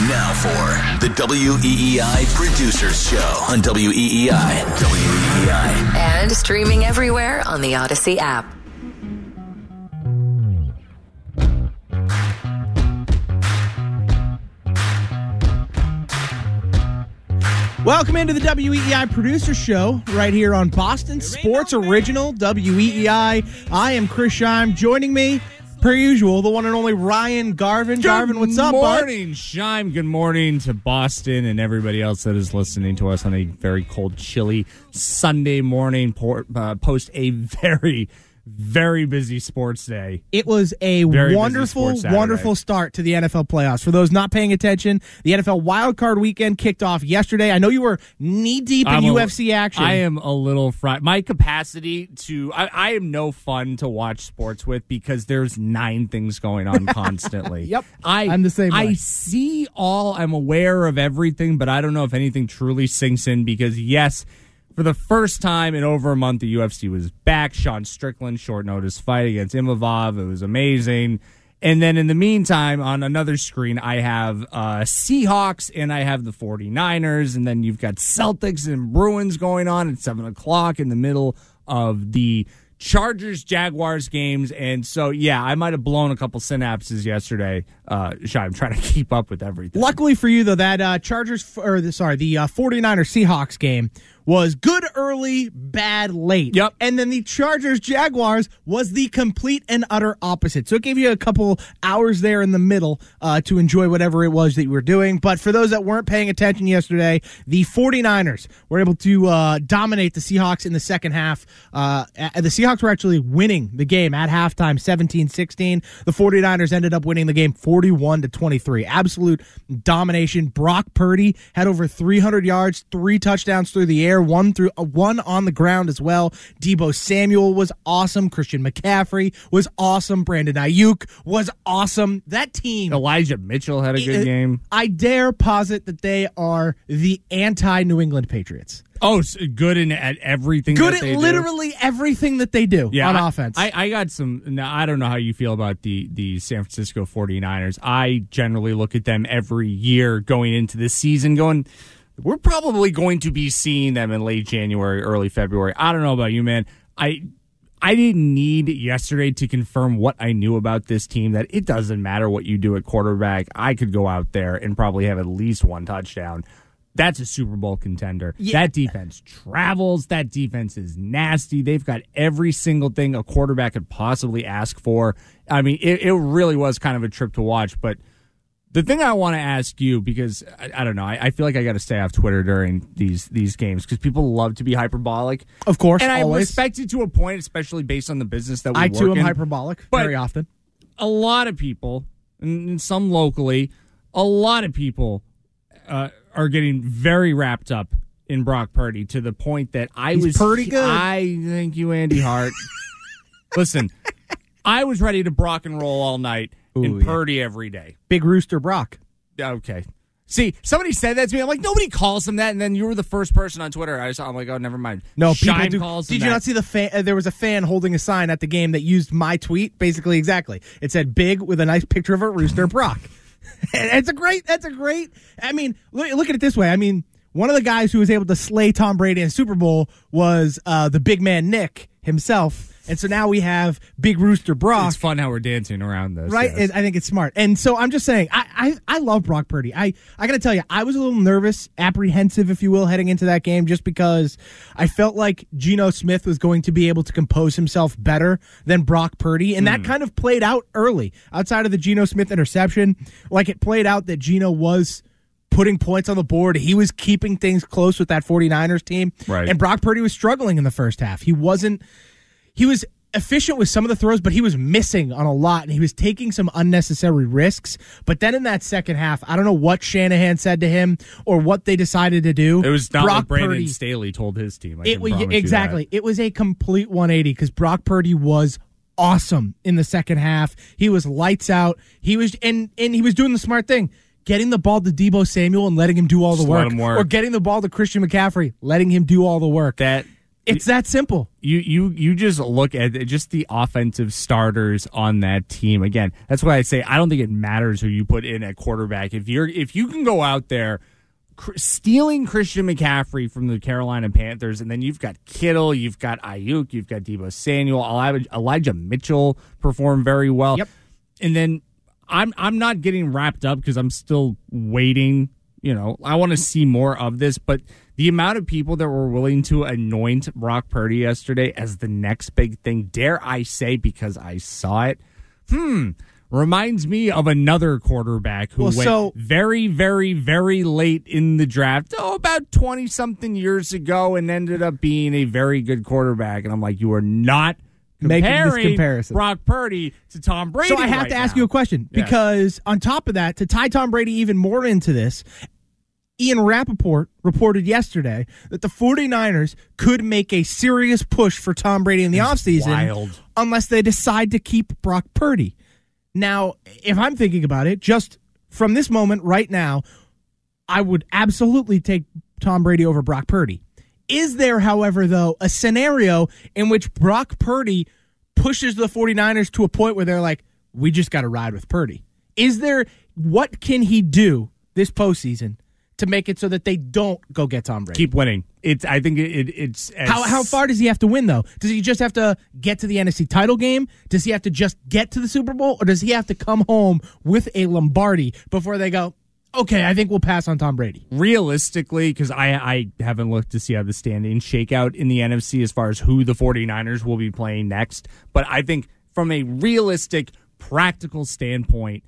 Time now for the WEEI Producers Show on WEEI. WEEI. And streaming everywhere on the Audacy app. Welcome into the WEEI Producer Show right here on Boston Sports Original WEEI. I am Chris Scheim. Joining me, per usual, the one and only Ryan Garvin. Garvin, what's up, Good morning, Shime. Good morning to Boston and everybody else that is listening to us on a very cold, chilly Sunday morning. Uh, post a very, very busy sports day. It was a Very wonderful, wonderful start to the NFL playoffs. For those not paying attention, the NFL wildcard weekend kicked off yesterday. I know you were knee deep in I'm a- UFC action. I am a little fried. My capacity to I, I am no fun to watch sports with because there's nine things going on constantly. Yep. I I'm the same I way. see all. I'm aware of everything, but I don't know if anything truly sinks in because yes. For the first time in over a month, the UFC was back. Sean Strickland, short notice fight against Imavov. It was amazing. And then in the meantime, on another screen, I have uh, Seahawks and I have the 49ers. And then you've got Celtics and Bruins going on at 7 o'clock in the middle of the Chargers Jaguars games. And so, yeah, I might have blown a couple synapses yesterday. Uh, Shy, I'm trying to keep up with everything. Luckily for you, though, that uh, Chargers, or the, sorry, the uh, 49ers Seahawks game was good early, bad late. Yep. And then the Chargers Jaguars was the complete and utter opposite. So it gave you a couple hours there in the middle uh, to enjoy whatever it was that you were doing. But for those that weren't paying attention yesterday, the 49ers were able to uh, dominate the Seahawks in the second half. Uh, the Seahawks were actually winning the game at halftime 17 16. The 49ers ended up winning the game 41 to 23. Absolute domination. Brock Purdy had over 300 yards, three touchdowns through the air, one through uh, one on the ground as well. Deebo Samuel was awesome. Christian McCaffrey was awesome. Brandon Aiyuk was awesome. That team Elijah Mitchell had a good uh, game. I dare posit that they are the anti New England Patriots. Oh, good in at everything. Good that at they do. literally everything that they do yeah, on I- offense. I, I got some. Now, I don't know how you feel about the, the San Francisco 49ers. I generally look at them every year going into this season, going, we're probably going to be seeing them in late January, early February. I don't know about you, man. I. I didn't need yesterday to confirm what I knew about this team that it doesn't matter what you do at quarterback. I could go out there and probably have at least one touchdown. That's a Super Bowl contender. That defense travels. That defense is nasty. They've got every single thing a quarterback could possibly ask for. I mean, it, it really was kind of a trip to watch. But the thing I want to ask you, because I, I don't know, I, I feel like I got to stay off Twitter during these these games because people love to be hyperbolic. Of course, and I respect it to a point, especially based on the business that we I too am in hyperbolic But- very often. a lot of people, and some locally, a lot of people uh, are getting very wrapped up in Brock Purdy to the point that I He's was pretty good. I thank you, Andy Hart. Listen, I was ready to Brock and roll all night Ooh, and yeah. Purdy every day. Big Rooster Brock. Okay. See, somebody said that to me. I'm like, nobody calls him that. And then you were the first person on Twitter. I saw. I'm like, oh, never mind. No, Shime people do. calls Did you that. not see the fan? Uh, there was a fan holding a sign at the game that used my tweet. Basically, exactly. It said "big" with a nice picture of a rooster, Brock. It's a great. That's a great. I mean, look, look at it this way. I mean, one of the guys who was able to slay Tom Brady in Super Bowl was uh, the big man Nick himself. And so now we have Big Rooster Brock. It's fun how we're dancing around this. Right, yes. I think it's smart. And so I'm just saying, I, I I love Brock Purdy. I I got to tell you, I was a little nervous, apprehensive, if you will, heading into that game, just because I felt like Geno Smith was going to be able to compose himself better than Brock Purdy, and that hmm. kind of played out early. Outside of the Geno Smith interception, like it played out that Geno was putting points on the board. He was keeping things close with that 49ers team. Right. And Brock Purdy was struggling in the first half. He wasn't he was efficient with some of the throws, but he was missing on a lot, and he was taking some unnecessary risks. But then in that second half, I don't know what Shanahan said to him or what they decided to do. It was not Brock what Brandon Purdy, Staley told his team. I it was promise you that. exactly. It was a complete 180 because Brock Purdy was awesome in the second half. He was lights out. He was and and he was doing the smart thing. Getting the ball to Deebo Samuel and letting him do all the work. work. Or getting the ball to Christian McCaffrey, letting him do all the work. That It's that simple. you you you just look at just the offensive starters on that team again that's why i say i don't think it matters who you put in at quarterback if you're if you can go out there cr- stealing christian mccaffrey from the carolina panthers and then you've got kittle you've got aiyuk you've got deebo samuel elijah, elijah mitchell performed very well Yep. and then i'm i'm not getting wrapped up because i'm still waiting you know i want to see more of this but the amount of people that were willing to anoint Brock Purdy yesterday as the next big thing, dare I say, because I saw it, hmm, reminds me of another quarterback who Well, went so- very, very, very late in the draft, oh, about 20 something years ago, and ended up being a very good quarterback. And I'm like, you are not Making this comparison. Brock Purdy to Tom Brady. So I have right to ask now. you a question because on top of that, to tie Tom Brady even more into this, Ian Rapoport reported yesterday that the 49ers could make a serious push for Tom Brady in the offseason wild. unless they decide to keep Brock Purdy. Now, if I'm thinking about it, just from this moment right now, I would absolutely take Tom Brady over Brock Purdy. Is there, however, though, a scenario in which Brock Purdy pushes the 49ers to a point where they're like, we just got to ride with Purdy? Is there, what can he do this postseason to make it so that they don't go get Tom Brady? Keep winning. It's. I think it, it, it's. As, How, how far does he have to win, though? Does he just have to get to the NFC title game? Does he have to just get to the Super Bowl? Or does he have to come home with a Lombardi before they go, okay, I think we'll pass on Tom Brady? realistically, because I, I haven't looked to see how the standings shake out in the NFC as far as who the 49ers will be playing next. But I think from a realistic, practical standpoint,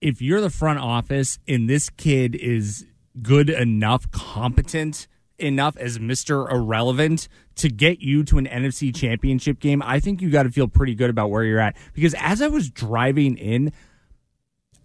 if you're the front office and this kid is good enough, competent enough as Mr. Irrelevant to get you to an NFC championship game, I think you got to feel pretty good about where you're at. Because as I was driving in,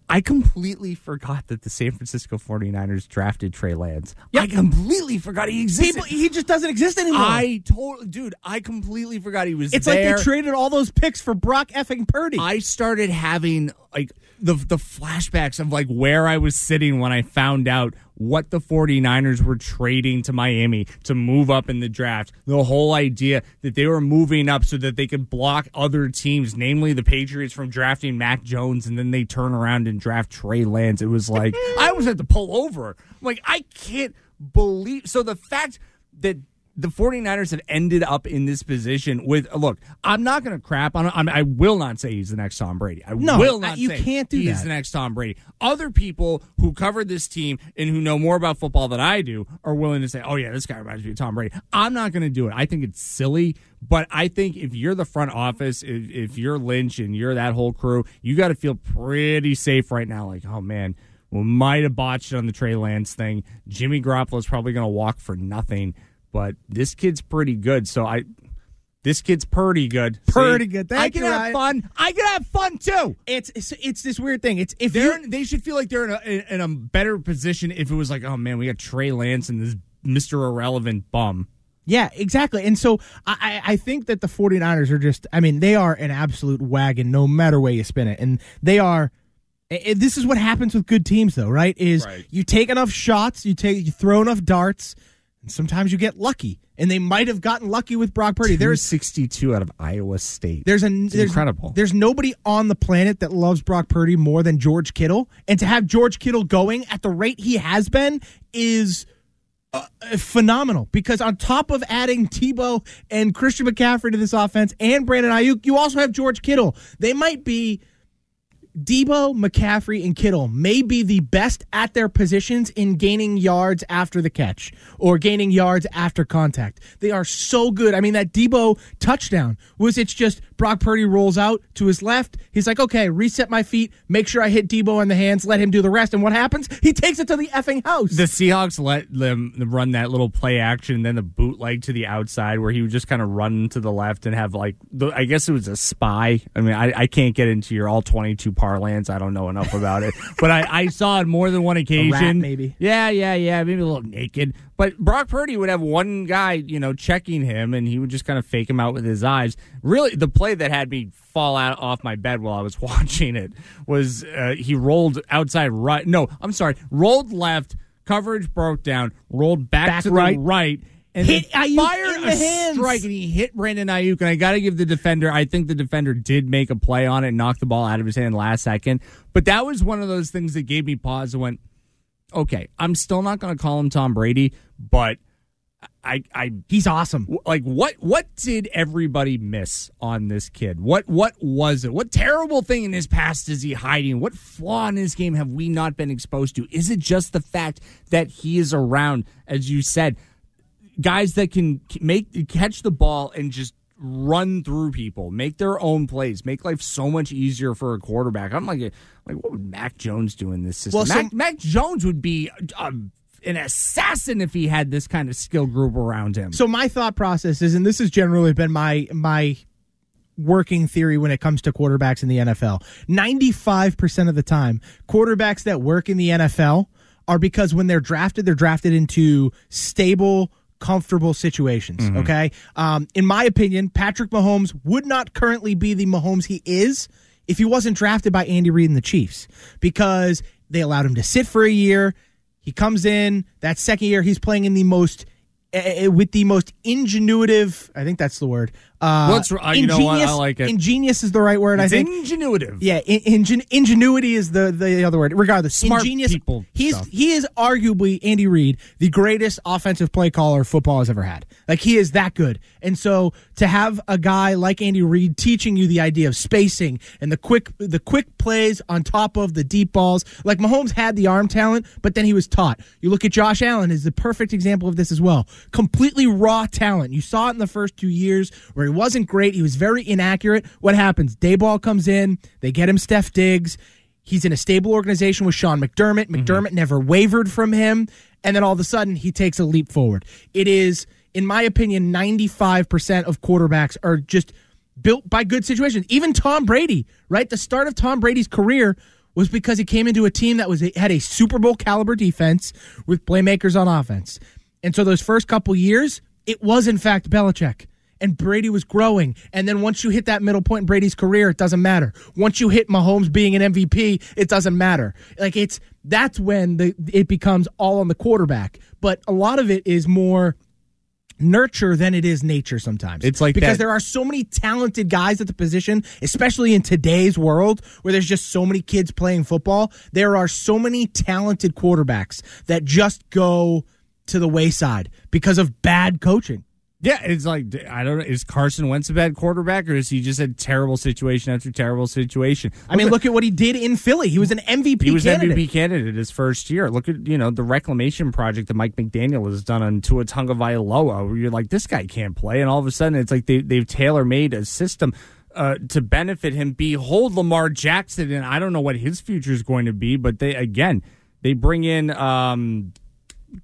I completely forgot that the San Francisco 49ers drafted Trey Lance. I completely forgot he existed. People, he just doesn't exist anymore. I totally, dude, I completely forgot he was it's there. like they traded all those picks for Brock effing Purdy. I started having like the the flashbacks of like where I was sitting when I found out what the 49ers were trading to Miami to move up in the draft. The whole idea that they were moving up so that they could block other teams, namely the Patriots from drafting Mac Jones and then they turn around and draft Trey Lance. It was like I almost had to pull over. I'm like I can't believe so the fact that the 49ers have ended up in this position with look i'm not going to crap on him. I will not say he's the next tom brady. I No, will not you say can't do he's that. the next tom brady. Other people who covered this team and who know more about football than i do are willing to say oh yeah this guy reminds me of tom brady. I'm not going to do it. I think it's silly but i think if you're the front office if, if you're lynch and you're that whole crew you got to feel pretty safe right now. Like oh man we might have botched on the Trey Lance thing. Jimmy Garoppolo's probably going to walk for nothing, but this kid's pretty good. So I, this kid's pretty good. See? Pretty good. Thank I can you, have Ryan. fun. I can have fun too. it's, it's it's this weird thing. It's if They're you they should feel like they're in a in, in a better position if it was like, oh man, we got Trey Lance and this Mister Irrelevant bum. Yeah, exactly. And so I, I I think that the 49ers are just, I mean, they are an absolute wagon no matter way you spin it. And they are, i- i- this is what happens with good teams, though, right? Is Right. you take enough shots, you take, you throw enough darts, and sometimes you get lucky. And they might have gotten lucky with Brock Purdy. There's There's, 62 out of Iowa State. there's a, there's, incredible. There's nobody on the planet that loves Brock Purdy more than George Kittle. And to have George Kittle going at the rate he has been is uh, phenomenal because on top of adding Deebo and Christian McCaffrey to this offense and Brandon Aiyuk, you also have George Kittle. They might be Deebo, McCaffrey, and Kittle may be the best at their positions in gaining yards after the catch or gaining yards after contact. They are so good. I mean, that Deebo touchdown was it's just Brock Purdy rolls out to his left. He's like, okay, reset my feet, make sure I hit Deebo in the hands, let him do the rest. And what happens? He takes it to the effing house. The Seahawks let them run that little play action, then the bootleg to the outside where he would just kind of run to the left and have like, I guess it was a spy. I mean, I, I can't get into your all 22 parlance. I don't know enough about it. But I, I saw it more than one occasion. maybe. Yeah, yeah, yeah. Maybe a little naked. But Brock Purdy would have one guy, you know, checking him and he would just kind of fake him out with his eyes. Really, the play that had me fall out off my bed while I was watching it was uh, he rolled outside right. No, I'm sorry. Rolled left. Coverage broke down. Rolled back, Back to right. the right. And Hit Aiyuk fired in a the hands. strike, and he hit Brandon Aiyuk. And I got to give the defender. I think the defender did make a play on it, and knocked the ball out of his hand last second. But that was one of those things that gave me pause. and went, okay, I'm still not going to call him Tom Brady, but I, I He's awesome. like what what did everybody miss on this kid? What what was it? What terrible thing in his past is he hiding? What flaw in his game have we not been exposed to? Is it just the fact that he is around, as you said, guys that can make catch the ball and just run through people, make their own plays, make life so much easier for a quarterback. I'm like, like what would Mac Jones do in this system? Well, so- Mac, Mac Jones would be. An assassin if he had this kind of skill group around him. So my thought process is, and this has generally been my my working theory when it comes to quarterbacks in the NFL. Ninety five percent of the time, quarterbacks that work in the NFL are because when they're drafted, they're drafted into stable. Comfortable situations. Okay. Um, in my opinion, Patrick Mahomes would not currently be the Mahomes he is if he wasn't drafted by Andy Reid and the Chiefs because they allowed him to sit for a year. He comes in that second year. He's playing in the most uh, with the most ingenuitive. I think that's the word. Uh, What's- uh, you know what? I like it. Ingenious is the right word. it's I think. ingenuitive. Yeah, in, ingen, ingenuity is the, the other word. Regardless, Smart ingenious. people He's stuff. he is arguably Andy Reid, the greatest offensive play caller football has ever had. Like he is that good. And so to have a guy like Andy Reid teaching you the idea of spacing and the quick the quick plays on top of the deep balls, like Mahomes had the arm talent, but then he was taught. You look at Josh Allen is the perfect example of this as well. Completely raw talent. You saw it in the first two years where he wasn't great. He was very inaccurate. What happens? Daboll comes in. They get him Steph Diggs. He's in a stable organization with Sean McDermott. Mm-hmm. McDermott never wavered from him. And then all of a sudden, he takes a leap forward. It is, in my opinion, 95% of quarterbacks are just built by good situations. Even Tom Brady, right? The start of Tom Brady's career was because he came into a team that was had a Super Bowl caliber defense with playmakers on offense. And so those first couple years, it was in fact Belichick. And Brady was growing. And then once you hit that middle point in Brady's career, it doesn't matter. Once you hit Mahomes being an MVP, it doesn't matter. Like it's that's when the it becomes all on the quarterback. But a lot of it is more nurture than it is nature sometimes. It's like because that- there are so many talented guys at the position, especially in today's world where there's just so many kids playing football. There are so many talented quarterbacks that just go to the wayside because of bad coaching. Yeah, it's like I don't know. Is Carson Wentz a bad quarterback, or is he just a terrible situation after terrible situation? I mean, look at what he did in Philly. He was an MVP he was candidate. MVP candidate his first year. Look at you know the reclamation project that Mike McDaniel has done on Tua Tagovailoa, where you're like, this guy can't play, and all of a sudden it's like they they've tailor made a system. Uh, to benefit him, behold Lamar Jackson, and I don't know what his future is going to be, but they again they bring in um,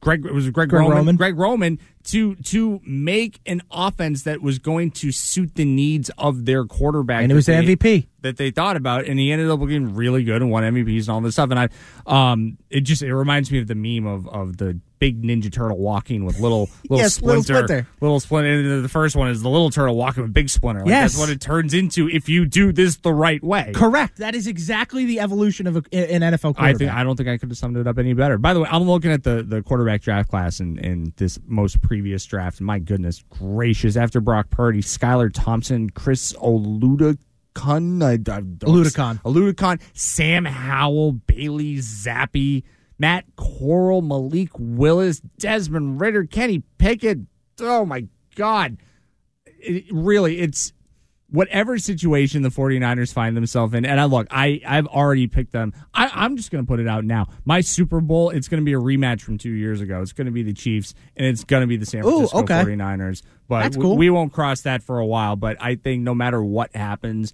Greg it was Greg, Greg Roman, Roman. Greg Roman to to make an offense that was going to suit the needs of their quarterback. And it was the MVP. That they thought about, and he ended up looking really good and won MVPs and all this stuff. And I, um, it just it reminds me of the meme of of the big Ninja Turtle walking with little little Yes, little splinter, Splinter. little splinter. And the first one is the little turtle walking with big splinter. Like, Yes. that's what it turns into if you do this the right way. Correct. That is exactly the evolution of a, an NFL quarterback. I think I don't think I could have summed it up any better. By the way, I'm looking at the, the quarterback draft class in, in this most previous draft. My goodness gracious! After Brock Purdy, Skylar Thompson, Chris I, I uh, uh, don't- Oladokun. Oladokun, Sam Howell, Bailey Zappe, Matt Corral, Malik Willis, Desmond Ridder, Kenny Pickett. Oh my God! It, really, it's whatever situation the 49ers find themselves in, and I look, I, I've already picked them. I, I'm just going to put it out now. My Super Bowl, it's going to be a rematch from two years ago. It's going to be the Chiefs, and it's going to be the San Ooh, Francisco okay. 49ers. But cool. we won't cross that for a while. But I think no matter what happens,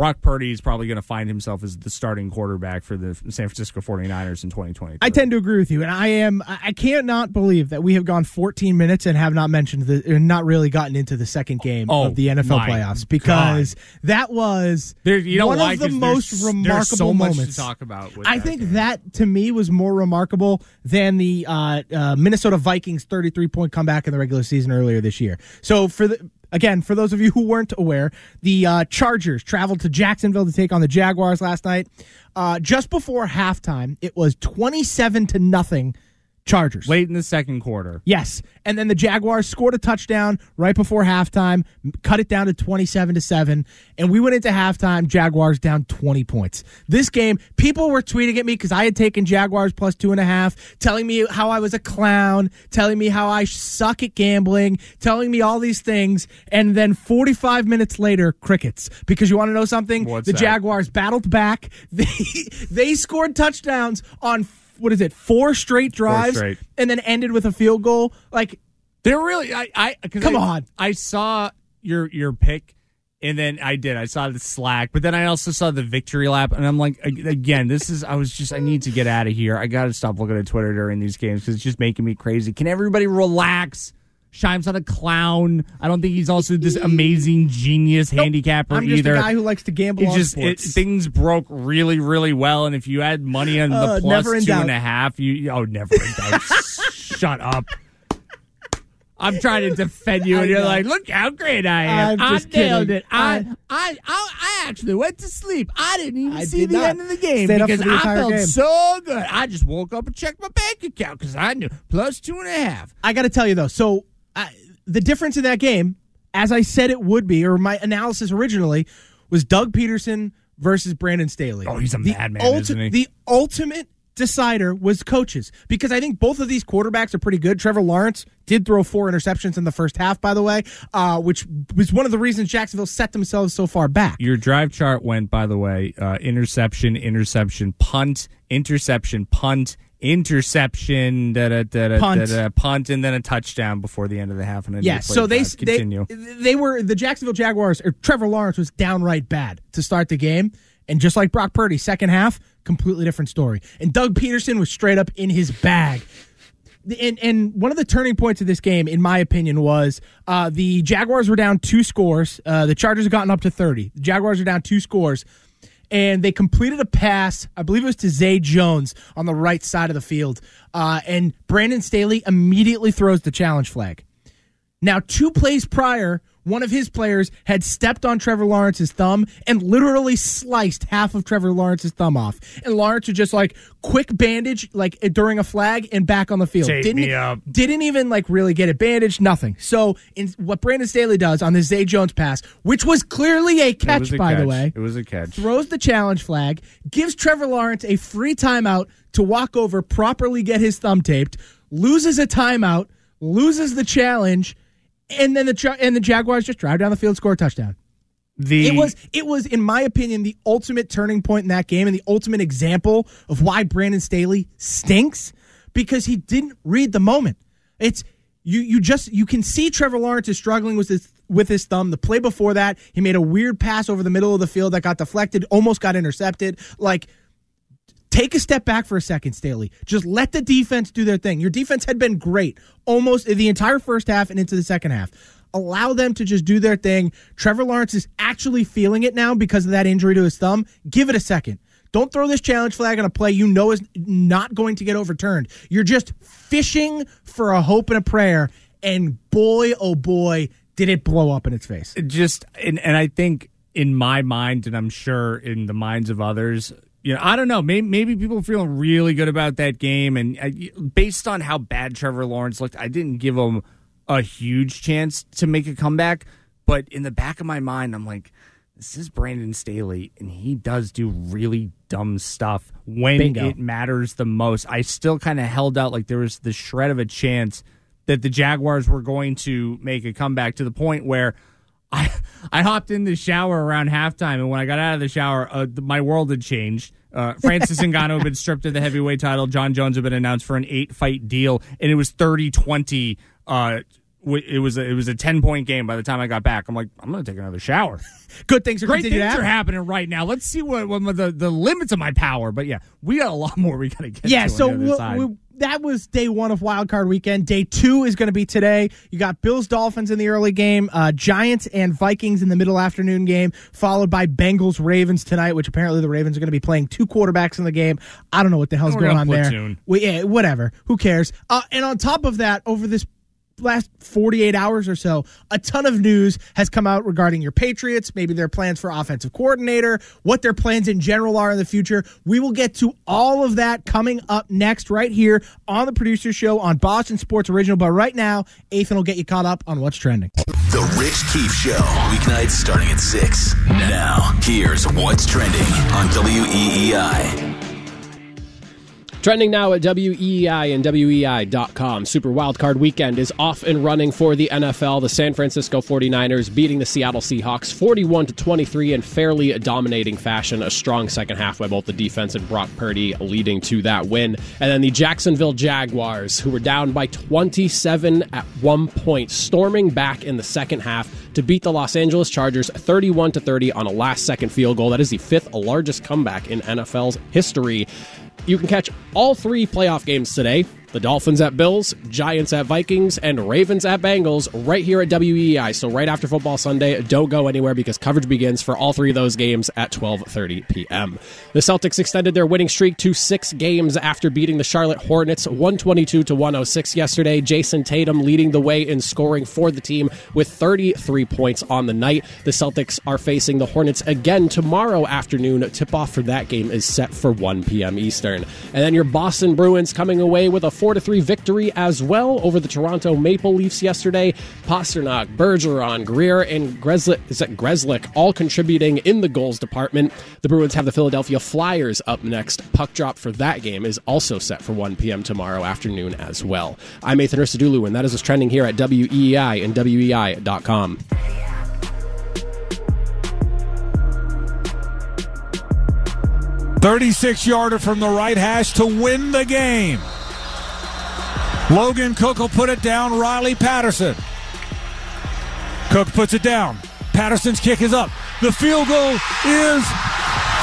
Brock Purdy is probably going to find himself as the starting quarterback for the San Francisco 49ers in 2020. I tend to agree with you, and I am. I can't not believe that we have gone 14 minutes and have not mentioned the, and not really gotten into the second game Oh, of the NFL playoffs because that was There, you know one why? of the most there's, remarkable there's so moments. to talk about. I that think game. that to me was more remarkable than the uh, uh, Minnesota Vikings 33 point comeback in the regular season earlier this year. So for the again, for those of you who weren't aware, the uh, Chargers traveled to Jacksonville to take on the Jaguars last night. Uh, just before halftime, it was 27 to nothing Chargers. late in the second quarter. Yes. And then the Jaguars scored a touchdown right before halftime, cut it down to 27 to 7, and we went into halftime Jaguars down 20 points. This game, people were tweeting at me because I had taken Jaguars plus two and a half, telling me how I was a clown, telling me how I suck at gambling, telling me all these things, and then 45 minutes later, crickets. Because you want to know something? What's the that? Jaguars battled back. They they scored touchdowns on what is it? Four straight drives straight. and then ended with a field goal. Like They're really I I Come I- on. I saw your your pick and then I did. I saw the slack, but then I also saw the victory lap and I'm like again, this is I was just I need to get out of here. I got to stop looking at Twitter during these games cuz it's just making me crazy. Can everybody relax? Shime's not a clown. I don't think he's also this amazing genius handicapper I'm just either. a guy who likes to gamble it just it, things broke really really well and if you had money on the Uh, plus never in two and a half you oh never in doubt. Shut up. I'm trying to defend you and you're like look how great i am. I'm i nailed kidding. it. I, I- I, I actually went to sleep. I didn't even I see the end of the game Stayed because the i felt game. so good. I just woke up and checked my bank account because i knew plus two and a half. I got to tell you though. So I, the difference in that game, as I said it would be, or my analysis originally, was Doug Pederson versus Brandon Staley. Oh, he's a The madman, ulti- isn't he? The ultimate decider was coaches because I think both of these quarterbacks are pretty good. Trevor Lawrence did throw four interceptions in the first half, by the way, uh, which was one of the reasons Jacksonville set themselves so far back. Your drive chart went, by the way, uh, interception, interception, punt, interception, punt, interception, da, da, da, da, Punt. da, da, punt, and then a touchdown before the end of the half. And Yeah, so they, five. they continue. they were the Jacksonville Jaguars or Trevor Lawrence was downright bad to start the game, and just like Brock Purdy, second half completely different story. And Doug Pederson was straight up in his bag. And and one of the turning points of this game, in my opinion, was uh, the Jaguars were down two scores. Uh, the Chargers had gotten up to thirty. The Jaguars are down two scores, and they completed a pass. I believe it was to Zay Jones on the right side of the field. Uh, and Brandon Staley immediately throws the challenge flag. Now, two plays prior, one of his players had stepped on Trevor Lawrence's thumb and literally sliced half of Trevor Lawrence's thumb off. And Lawrence was just like quick bandage, like during a flag, and back on the field. Tape didn't didn't even like really get it bandaged. Nothing. So, in what Brandon Staley does on this Zay Jones pass, which was clearly a catch, a by the way, It was a catch. throws the challenge flag, gives Trevor Lawrence a free timeout to walk over, properly get his thumb taped, loses a timeout, loses the challenge, and then the and the Jaguars just drive down the field, score a touchdown. The It was it was in my opinion the ultimate turning point in that game and the ultimate example of why Brandon Staley stinks because he didn't read the moment. It's you you just you can see Trevor Lawrence is struggling with his with his thumb. The play before that, he made a weird pass over the middle of the field that got deflected, almost got intercepted. Like take a step back for a second, Staley. Just let the defense do their thing. Your defense had been great almost the entire first half and into the second half. Allow them to just do their thing. Trevor Lawrence is actually feeling it now because of that injury to his thumb. Give it a second. Don't throw this challenge flag on a play you know is not going to get overturned. You're just fishing for a hope and a prayer. And boy, oh boy, did it blow up in its face. just and, and I think in my mind, and I'm sure in the minds of others, you know, I don't know. Maybe, maybe people are feeling really good about that game, and uh, I, based on how bad Trevor Lawrence looked, I didn't give him a huge chance to make a comeback. But in the back of my mind, I'm like, this is Brandon Staley, and he does do really dumb stuff when Bingo. it matters the most. I still kind of held out like there was the shred of a chance that the Jaguars were going to make a comeback to the point where I I hopped in the shower around halftime, and when I got out of the shower, uh, th- my world had changed. Uh, Francis Ngannou had been stripped of the heavyweight title. Jon Jones had been announced for an eight fight deal, and it was 30-20. Uh, it was a, it was a ten point game by the time I got back. I'm like, I'm gonna take another shower. Good things are Great things to are happening right now. Let's see what, what the the limits of my power. But yeah, we got a lot more we got to get. Yeah, so on the other we- side. we- that was day one of Wild Card Weekend. Day two is going to be today. You got Bills Dolphins in the early game, uh, Giants and Vikings in the middle afternoon game, followed by Bengals Ravens tonight. Which apparently the Ravens are going to be playing two quarterbacks in the game. I don't know what the hell's We're going on there. We, yeah, whatever. Who cares? Uh, and on top of that, over this last 48 hours or so, a ton of news has come out regarding your Patriots, maybe their plans for offensive coordinator, what their plans in general are in the future. We will get to all of that coming up next right here on the producer show on Boston Sports Original. But right now, Ethan will get you caught up on what's trending. The Rich Keefe Show, weeknights starting at 6. Now, here's what's trending on WEEI. Trending now at WEEI and WEEI.com. Super Wildcard Weekend is off and running for the NFL. The San Francisco 49ers beating the Seattle Seahawks 41 to 23 in fairly dominating fashion. A strong second half by both the defense and Brock Purdy leading to that win. And then the Jacksonville Jaguars, who were down by 27 at one point, storming back in the second half to beat the Los Angeles Chargers 31 to 30 on a last second field goal. That is the fifth largest comeback in NFL's history. You can catch all three playoff games today the Dolphins at Bills, Giants at Vikings, and Ravens at Bengals right here at WEI. So right after football Sunday, don't go anywhere because coverage begins for all three of those games at 12:30 p.m. The Celtics extended their winning streak to 6 games after beating the Charlotte Hornets 122 to 106 yesterday. Jayson Tatum leading the way in scoring for the team with 33 points on the night. The Celtics are facing the Hornets again tomorrow afternoon. Tip-off for that game is set for 1 p.m. Eastern. And then your Boston Bruins coming away with a 4 3 victory as well over the Toronto Maple Leafs yesterday. Pastrnak, Bergeron, Greer, and Grzelcyk, is that Grzelcyk all contributing in the goals department. The Bruins have the Philadelphia Flyers up next. Puck drop for that game is also set for 1 p.m. tomorrow afternoon as well. I'm Ethan Ursadulu, and that is what's trending here at WEEI and WEEI.com. 36 yarder from the right hash to win the game. Logan Cooke will put it down. Riley Patterson. Cooke puts it down. Patterson's kick is up. The field goal is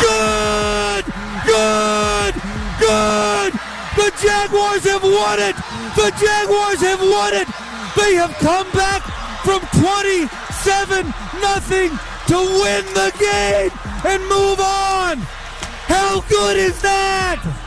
good! Good! Good! The Jaguars have won it! The Jaguars have won it! They have come back from 27 nothing to win the game and move on! How good is that?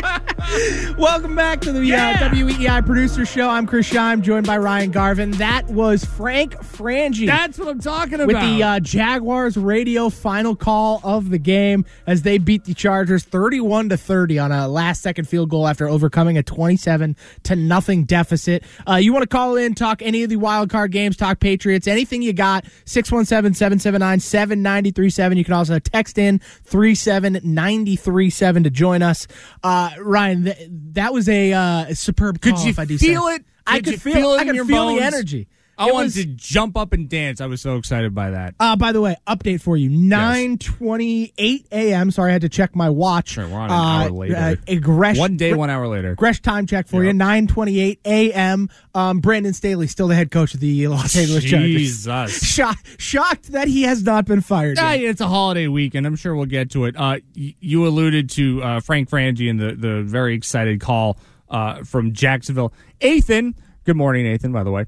Welcome back to the Yeah. uh, WEEI Producer Show. I'm Chris Scheim, joined by Ryan Garvin. That was Frank Frangie. That's what I'm talking about. with the uh, Jaguars radio final call of the game as they beat the Chargers 31 to 30 on a last second field goal after overcoming a 27 to nothing deficit. Uh, you want to call in, talk any of the wild card games, talk Patriots, anything you got, 617-779-7937. You can also text in 37937 to join us. Uh, Ryan, th- that was a uh, superb Could call, you if I do feel say. it? I Could could you feel, feel it I in could your feel the energy. I wanted was- to jump up and dance. I was so excited by that. Uh, by the way, update for you. Nine twenty-eight a.m. Sorry, I had to check my watch. Sure, we're on an uh, hour later. Uh, a Gresh, one day, one hour later. Gresh time check for you. Yep. Nine twenty-eight a.m. Um, Brandon Staley still the head coach of the Los Angeles Chargers. Jesus. Shocked, shocked that he has not been fired. Yet. yeah, it's a holiday weekend. I'm sure we'll get to it. Uh, y- you alluded to uh, Frank Frangie and the, the very excited call uh, from Jacksonville. Ethan, good morning, Nathan, by the way.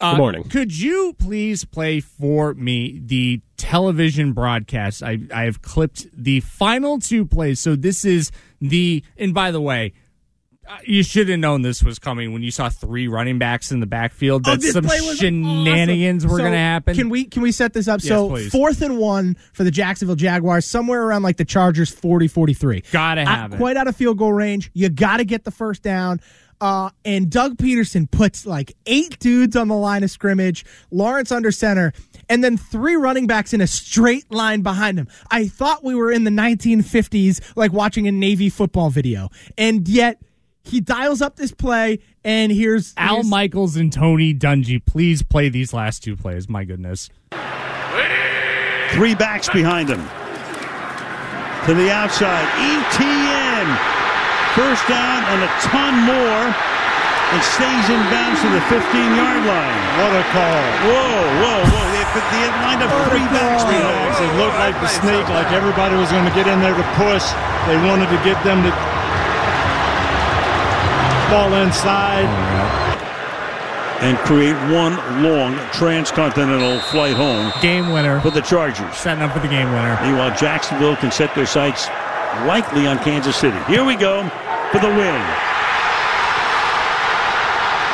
Uh, Good morning. Could you please play for me the television broadcast? I, I have clipped the final two plays. So this is the, and by the way, uh, you should have known this was coming when you saw three running backs in the backfield. Oh, That this some shenanigans awesome. were So, going to happen. Can we can we set this up? so please. fourth and one for the Jacksonville Jaguars, somewhere around like the Chargers 40-43. Gotta At- have it. Quite out of field goal range. You got to get the first down. Uh, and Doug Pederson puts like eight dudes on the line of scrimmage, Lawrence under center, and then three running backs in a straight line behind him. I thought we were in the 1950s, like watching a Navy football video. And yet he dials up this play, and here's Al here's- Michaels and Tony Dungy, please play these last two plays. My goodness. Three backs behind him. To the outside. Etienne. First down and a ton more. And stays in bounds to the 15 yard line. What a call. Whoa, whoa, whoa. They, but they had lined up three backs behind It looked like the snake, like everybody was going to get in there to push. They wanted to get them to fall inside. And create one long transcontinental flight home Game winner. for the Chargers. Setting up for the game winner. Meanwhile, Jacksonville can set their sights likely on Kansas City. Here we go. for the win.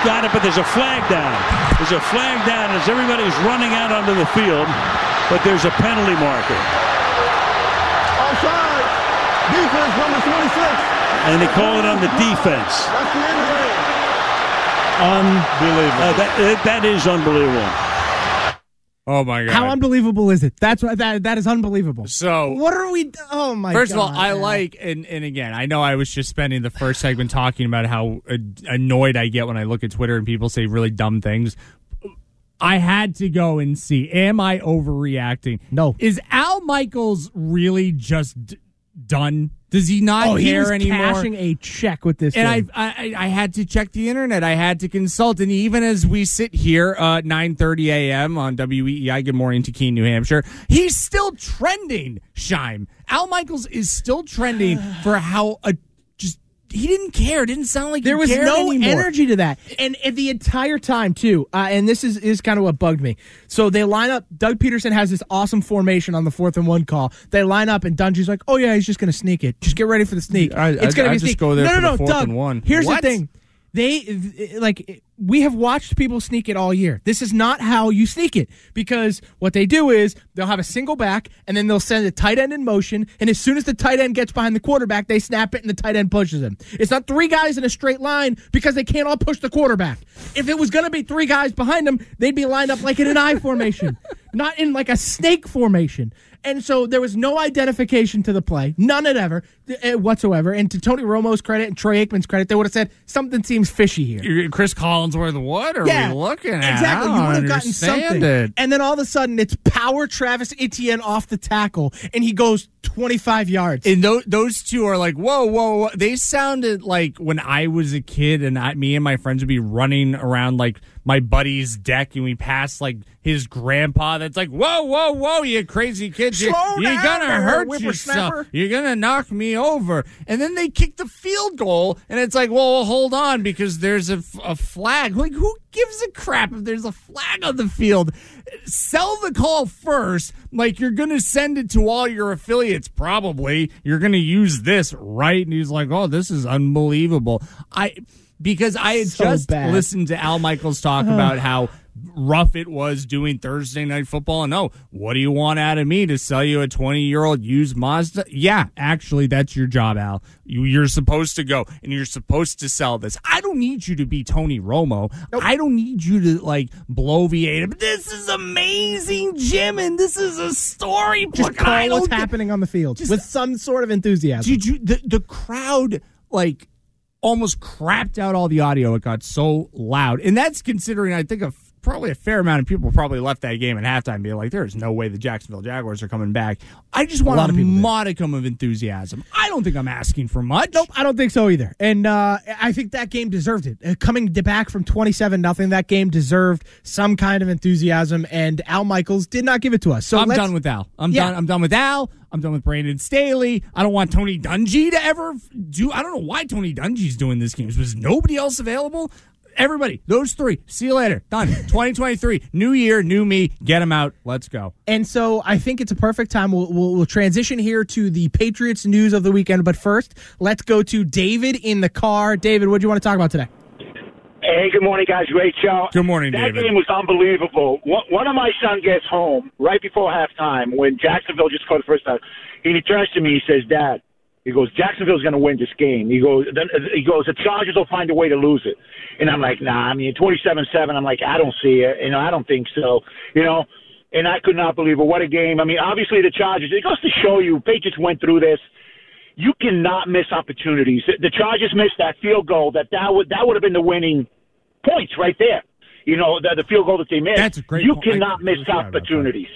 Got it, but there's a flag down. There's a flag down as everybody's running out onto the field, but there's a penalty marker. Offside. Defense number 26. And they call it on the defense. That's the end of the game. Unbelievable. Uh, that, that is unbelievable. Oh my god! How unbelievable is it? That's what that that is unbelievable. So What are we? Oh my! First God, of all, I like, and, and again, I know I was just spending the first segment talking about how annoyed I get when I look at Twitter and people say really dumb things. I had to go and see. Am I overreacting? No. Is Al Michaels really just d- done? Does he not Oh, he care was anymore? cashing a check with this. and I. I I had to check the internet. I had to consult, and even as we sit here, uh, nine thirty a.m. on WEEI. Good morning to Keene, New Hampshire. He's still trending. Shime Al Michaels is still trending for how a he didn't care. Didn't sound like there he was cared no anymore. energy to that, and, and the entire time too. Uh, and this is is kind of what bugged me. So they line up. Doug Pederson has this awesome formation on the fourth and one call. They line up, and Dungy's like, "Oh yeah, he's just going to sneak it. Just get ready for the sneak. I- it's I- going to I be a just sneak." go there no, for no, the no, fourth Doug. and one. Here's What? the thing. They like we have watched people sneak it all year. This is not how you sneak it because what they do is they'll have a single back and then they'll send a tight end in motion. And as soon as the tight end gets behind the quarterback, they snap it and the tight end pushes him. It's not three guys in a straight line because they can't all push the quarterback. If it was going to be three guys behind them, they'd be lined up like in an I formation, not in like a snake formation. And so there was no identification to the play, none at ever uh, whatsoever. And to Tony Romo's credit and Troy Aikman's credit, they would have said something seems fishy here. You're- Cris Collinsworth, what are Yeah, we looking at? Exactly. You would have gotten something. It. And then all of a sudden it's power Travis Etienne off the tackle and he goes 25 yards. And those, those two are like, whoa, whoa, whoa. They sounded like when I was a kid and I, me and my friends would be running around like my buddy's deck and we passed like his grandpa that's like, whoa, whoa, whoa, you crazy kids. You, Slow you're down gonna hurt yourself. You're gonna knock me over. And then they kick the field goal and it's like, well, hold on because there's a, a flag. Like, who gives a crap if there's a flag on the field? Sell the call first. Like, you're gonna send it to all your affiliates, probably. You're gonna use this, right? And he's like, oh, this is unbelievable. I because I had So just bad. listened to Al Michaels talk uh-huh. about how rough it was doing Thursday night football. And oh, what do you want out of me to sell you a 20 year old used Mazda? Yeah, actually, that's your job, Al. You, you're supposed to go and you're supposed to sell this. I don't need you to be Tony Romo. I don't need you to like bloviate. But this is amazing, Jim, and this is a story. Just call what's happening on the field Just- with some sort of enthusiasm. Did you the the crowd like almost crapped out all the audio? It got so loud, and that's considering I think a probably a fair amount of people probably left that game at halftime being like, "There's no way the Jacksonville Jaguars are coming back." I just want a, lot of people did. modicum of enthusiasm. I don't think I'm asking for much. Nope, I don't think so either. And uh, I think that game deserved it. Uh, coming back from 27 nothing, that game deserved some kind of enthusiasm, and Al Michaels did not give it to us. So I'm done with Al. I'm Yeah. done. I'm done with Al. I'm done with Brandon Staley. I don't want Tony Dungy to ever do. I don't know why Tony Dungy's doing this game. Was nobody else available? Everybody, those three. See you later. Done. 2023, new year, new me. Get them out. Let's go. And so I think it's a perfect time. We'll, we'll, we'll transition here to the Patriots news of the weekend. But first, let's go to David in the car. David, what do you want to talk about today? Hey, good morning, guys. Great show. Good morning, that David. That game was unbelievable. One, one of my son gets home right before halftime when Jacksonville just scored the first time. He turns to me. He says, "Dad," he goes, "Jacksonville's going to win this game." He goes, then, uh, "He goes, the Chargers will find a way to lose it." And I'm like, "Nah." I mean, twenty-seven-seven. I'm like, "I don't see it. You know, I don't think so." You know. And I could not believe it. What a game. I mean, obviously the Chargers, it goes to show you, Patriots went through this you cannot miss opportunities. The- Chargers missed that field goal. That that would that would have been the winning points right there. You know, the, the field goal that they missed. That's a great You point. I cannot miss about that. opportunities.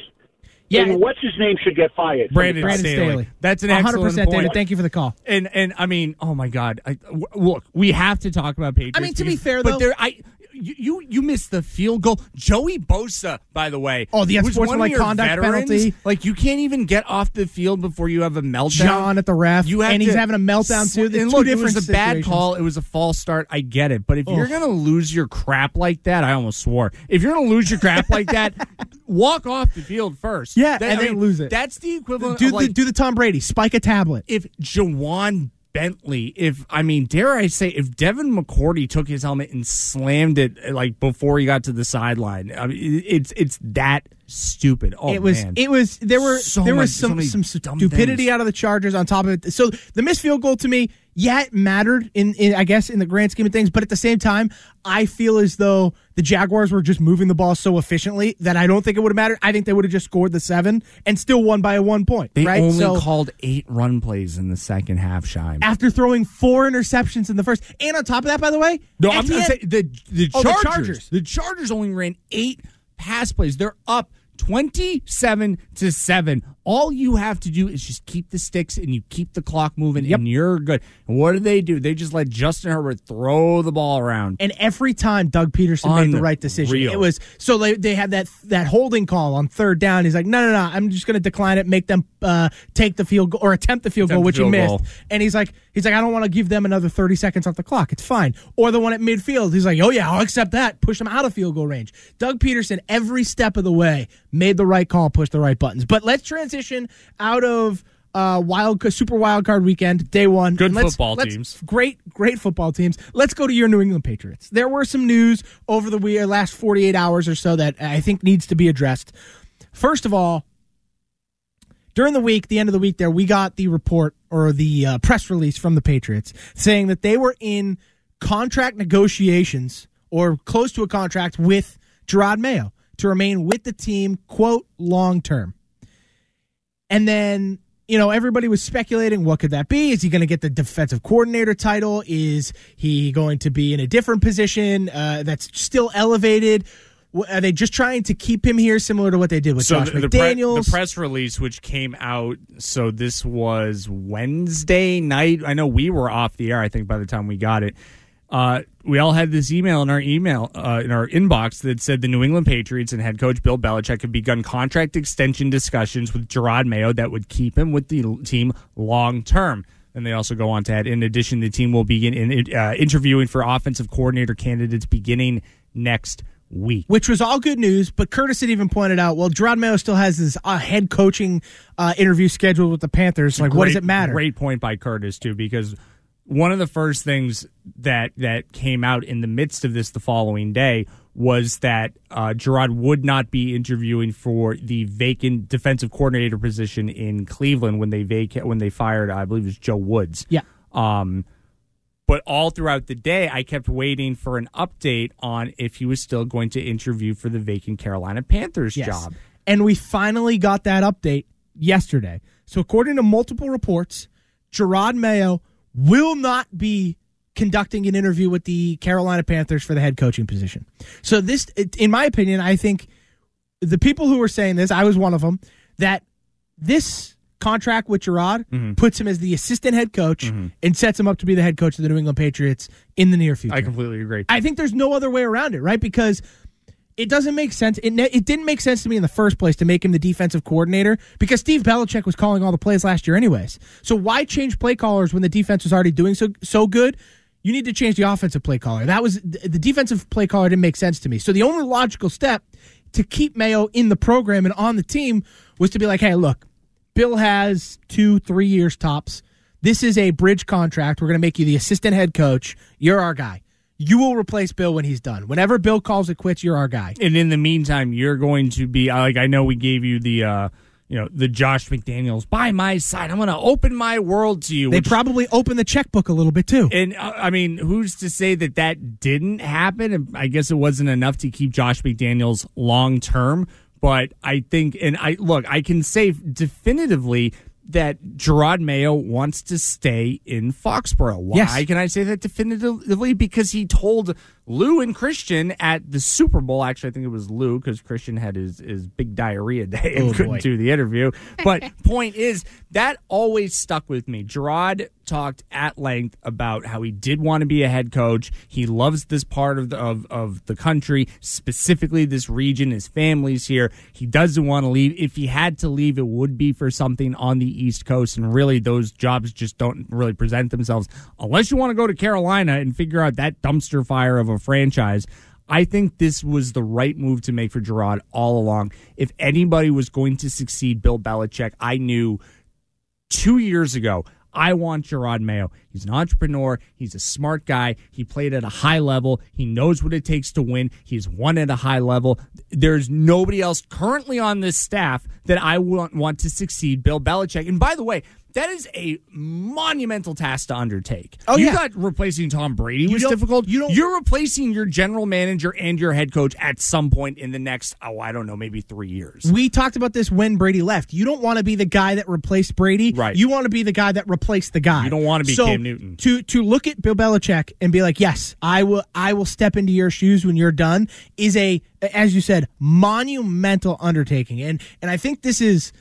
Yeah, and what's his name should get fired. Brandon, Brandon Staley. Staley. That's an 100%, excellent point. David. Thank you for the call. And and I mean, oh my God! I, w- look, we have to talk about Patriots. I mean, to be because- fair, but though- there, I you, you you missed the field goal. Joey Bosa, by the way, Oh, the unsportsmanlike conduct veterans. penalty. Like you can't even get off the field before you have a meltdown. John at the ref, You and he's having a meltdown too. There's and look, different it was a bad call. It was a false start. I get it, but if you're gonna lose your crap like that, I almost swore. If you're gonna lose your crap like that, walk off the field first. Yeah, That- and I then mean, lose it. That's the equivalent. Do like, the do the Tom Brady spike a tablet. if Ja'Whaun Bentley, if I mean, dare I say, if Devin McCourty took his helmet and slammed it like before he got to the sideline, I mean, it's it's that stupid. Oh it was man. it was there were So there much- was some many some stupidity things. out of the Chargers on top of it. So the missed field goal to me, yeah, it mattered in, in I guess in the grand scheme of things, but at the same time, I feel as though the Jaguars were just moving the ball so efficiently that I don't think it would have mattered. I think they would have just scored the seven and still won by a one point. They right? only so called eight run plays in the second half, Shime. after throwing four interceptions in the first, and on top of that, by the way, No, I'm the not end- saying the the Oh, the Chargers, the Chargers only ran eight pass plays. They're up twenty seven to seven. All you have to do is just keep the sticks and you keep the clock moving, and you're good. And what do they do? They just let Justin Herbert throw the ball around. And every time Doug Pederson made the right decision, it was so they, they had that that holding call on third down. He's like, no, no, no, I'm just going to decline it, make them uh, take the field goal or attempt the field Attempt goal, which he missed. goal. And he's like, he's like, I don't want to give them another 30 seconds off the clock. It's fine. Or the one at midfield, he's like, oh yeah, I'll accept that. Push them out of field goal range. Doug Pederson, every step of the way, made the right call, pushed the right buttons. But let's transition out of. Uh, wild super wild card weekend, day one. Good let's- football let's- teams. great, great football teams. Let's go to your New England Patriots. There were some news over the we- last 48 hours or so that I think needs to be addressed. First of all, during the week, the end of the week there, we got the report or the uh, press release from the Patriots saying that they were in contract negotiations or close to a contract with Jerod Mayo to remain with the team, quote, long term. And then, you know, everybody was speculating what could that be? Is he going to get the defensive coordinator title? Is he going to be in a different position uh, that's still elevated? Are they just trying to keep him here, similar to what they did with Josh the, the, pre- McDaniels? the press release, which came out, so this was Wednesday night. I know we were off the air. I think by the time we got it, uh, we all had this email in our email uh, in our inbox that said the New England Patriots and head coach Bill Belichick have begun contract extension discussions with Jerod Mayo that would keep him with the team long term. And they also go on to add, in addition, the team will begin in, uh, interviewing for offensive coordinator candidates beginning next week. which was all good news. But Curtis had even pointed out, well, Jerod Mayo still has his uh, head coaching uh, interview scheduled with the Panthers. Like, what does it matter? Great point by Curtis too, because one of the first things that that came out in the midst of this the following day was that uh, Jerod would not be interviewing for the vacant defensive coordinator position in Cleveland when they vaca- when they fired, I believe it was Joe Woods. Yeah. Um, but all throughout the day, I kept waiting for an update on if he was still going to interview for the vacant Carolina Panthers Yes. job. And we finally got that update yesterday. So, according to multiple reports, Jerod Mayo will not be conducting an interview with the Carolina Panthers for the head coaching position. So, this, in my opinion, I think the people who were saying this, I was one of them, that this contract with Gerard Mm-hmm. puts him as the assistant head coach and sets him up to be the head coach of the New England Patriots in the near future. I completely agree. I think there's no other way around it, right? Because it doesn't make sense. It, ne- it didn't make sense to me in the first place to make him the defensive coordinator because Steve Belichick was calling all the plays last year, anyways. So why change play callers when the defense was already doing so so good? You need to change the offensive play caller. That was the defensive play caller didn't make sense to me. So the only logical step to keep Mayo in the program and on the team was to be like, hey, look, Bill has two, three years tops. This is a bridge contract. We're going to make you the assistant head coach. You're our guy. You will replace Bill when he's done. Whenever Bill calls it quits, you're our guy. and in the meantime, you're going to be like I know we gave you the uh you know the Josh McDaniels by my side. I'm going to open my world to you. They which- probably open the checkbook a little bit too. and uh, I mean, who's to say that that didn't happen? And I guess it wasn't enough to keep Josh McDaniels long term. But I think, and I look, I can say definitively that Jerod Mayo wants to stay in Foxborough. Why Yes. can I say that definitively? Because he told Lou and Christian at the Super Bowl. Actually, I think it was Lou because Christian had his, his big diarrhea day and Oh, couldn't boy. do the interview. But point is that always stuck with me. Jerod talked at length about how he did want to be a head coach. He loves this part of the of, of the country, specifically this region. His family's here. He doesn't want to leave. If he had to leave, it would be for something on the East Coast. And really, those jobs just don't really present themselves unless you want to go to Carolina and figure out that dumpster fire of a franchise. I think this was the right move to make for Jerod all along. If anybody was going to succeed, Bill Belichick, I knew two years ago, I want Jerod Mayo. He's an entrepreneur. He's a smart guy. He played at a high level. He knows what it takes to win. He's won at a high level. There's nobody else currently on this staff that I want, want to succeed Bill Belichick. And by the way, that is a monumental task to undertake. Oh, you yeah. thought replacing Tom Brady was difficult. you don't- You're replacing your general manager and your head coach at some point in the next, oh, I don't know, maybe three years. We talked about this when Brady left. You don't want to be the guy that replaced Brady. Right. You want to be the guy that replaced the guy. You don't want to be So, Cam Newton. To to look at Bill Belichick and be like, yes, I will. I will step into your shoes when you're done. Is a as you said monumental undertaking, and and I think this is.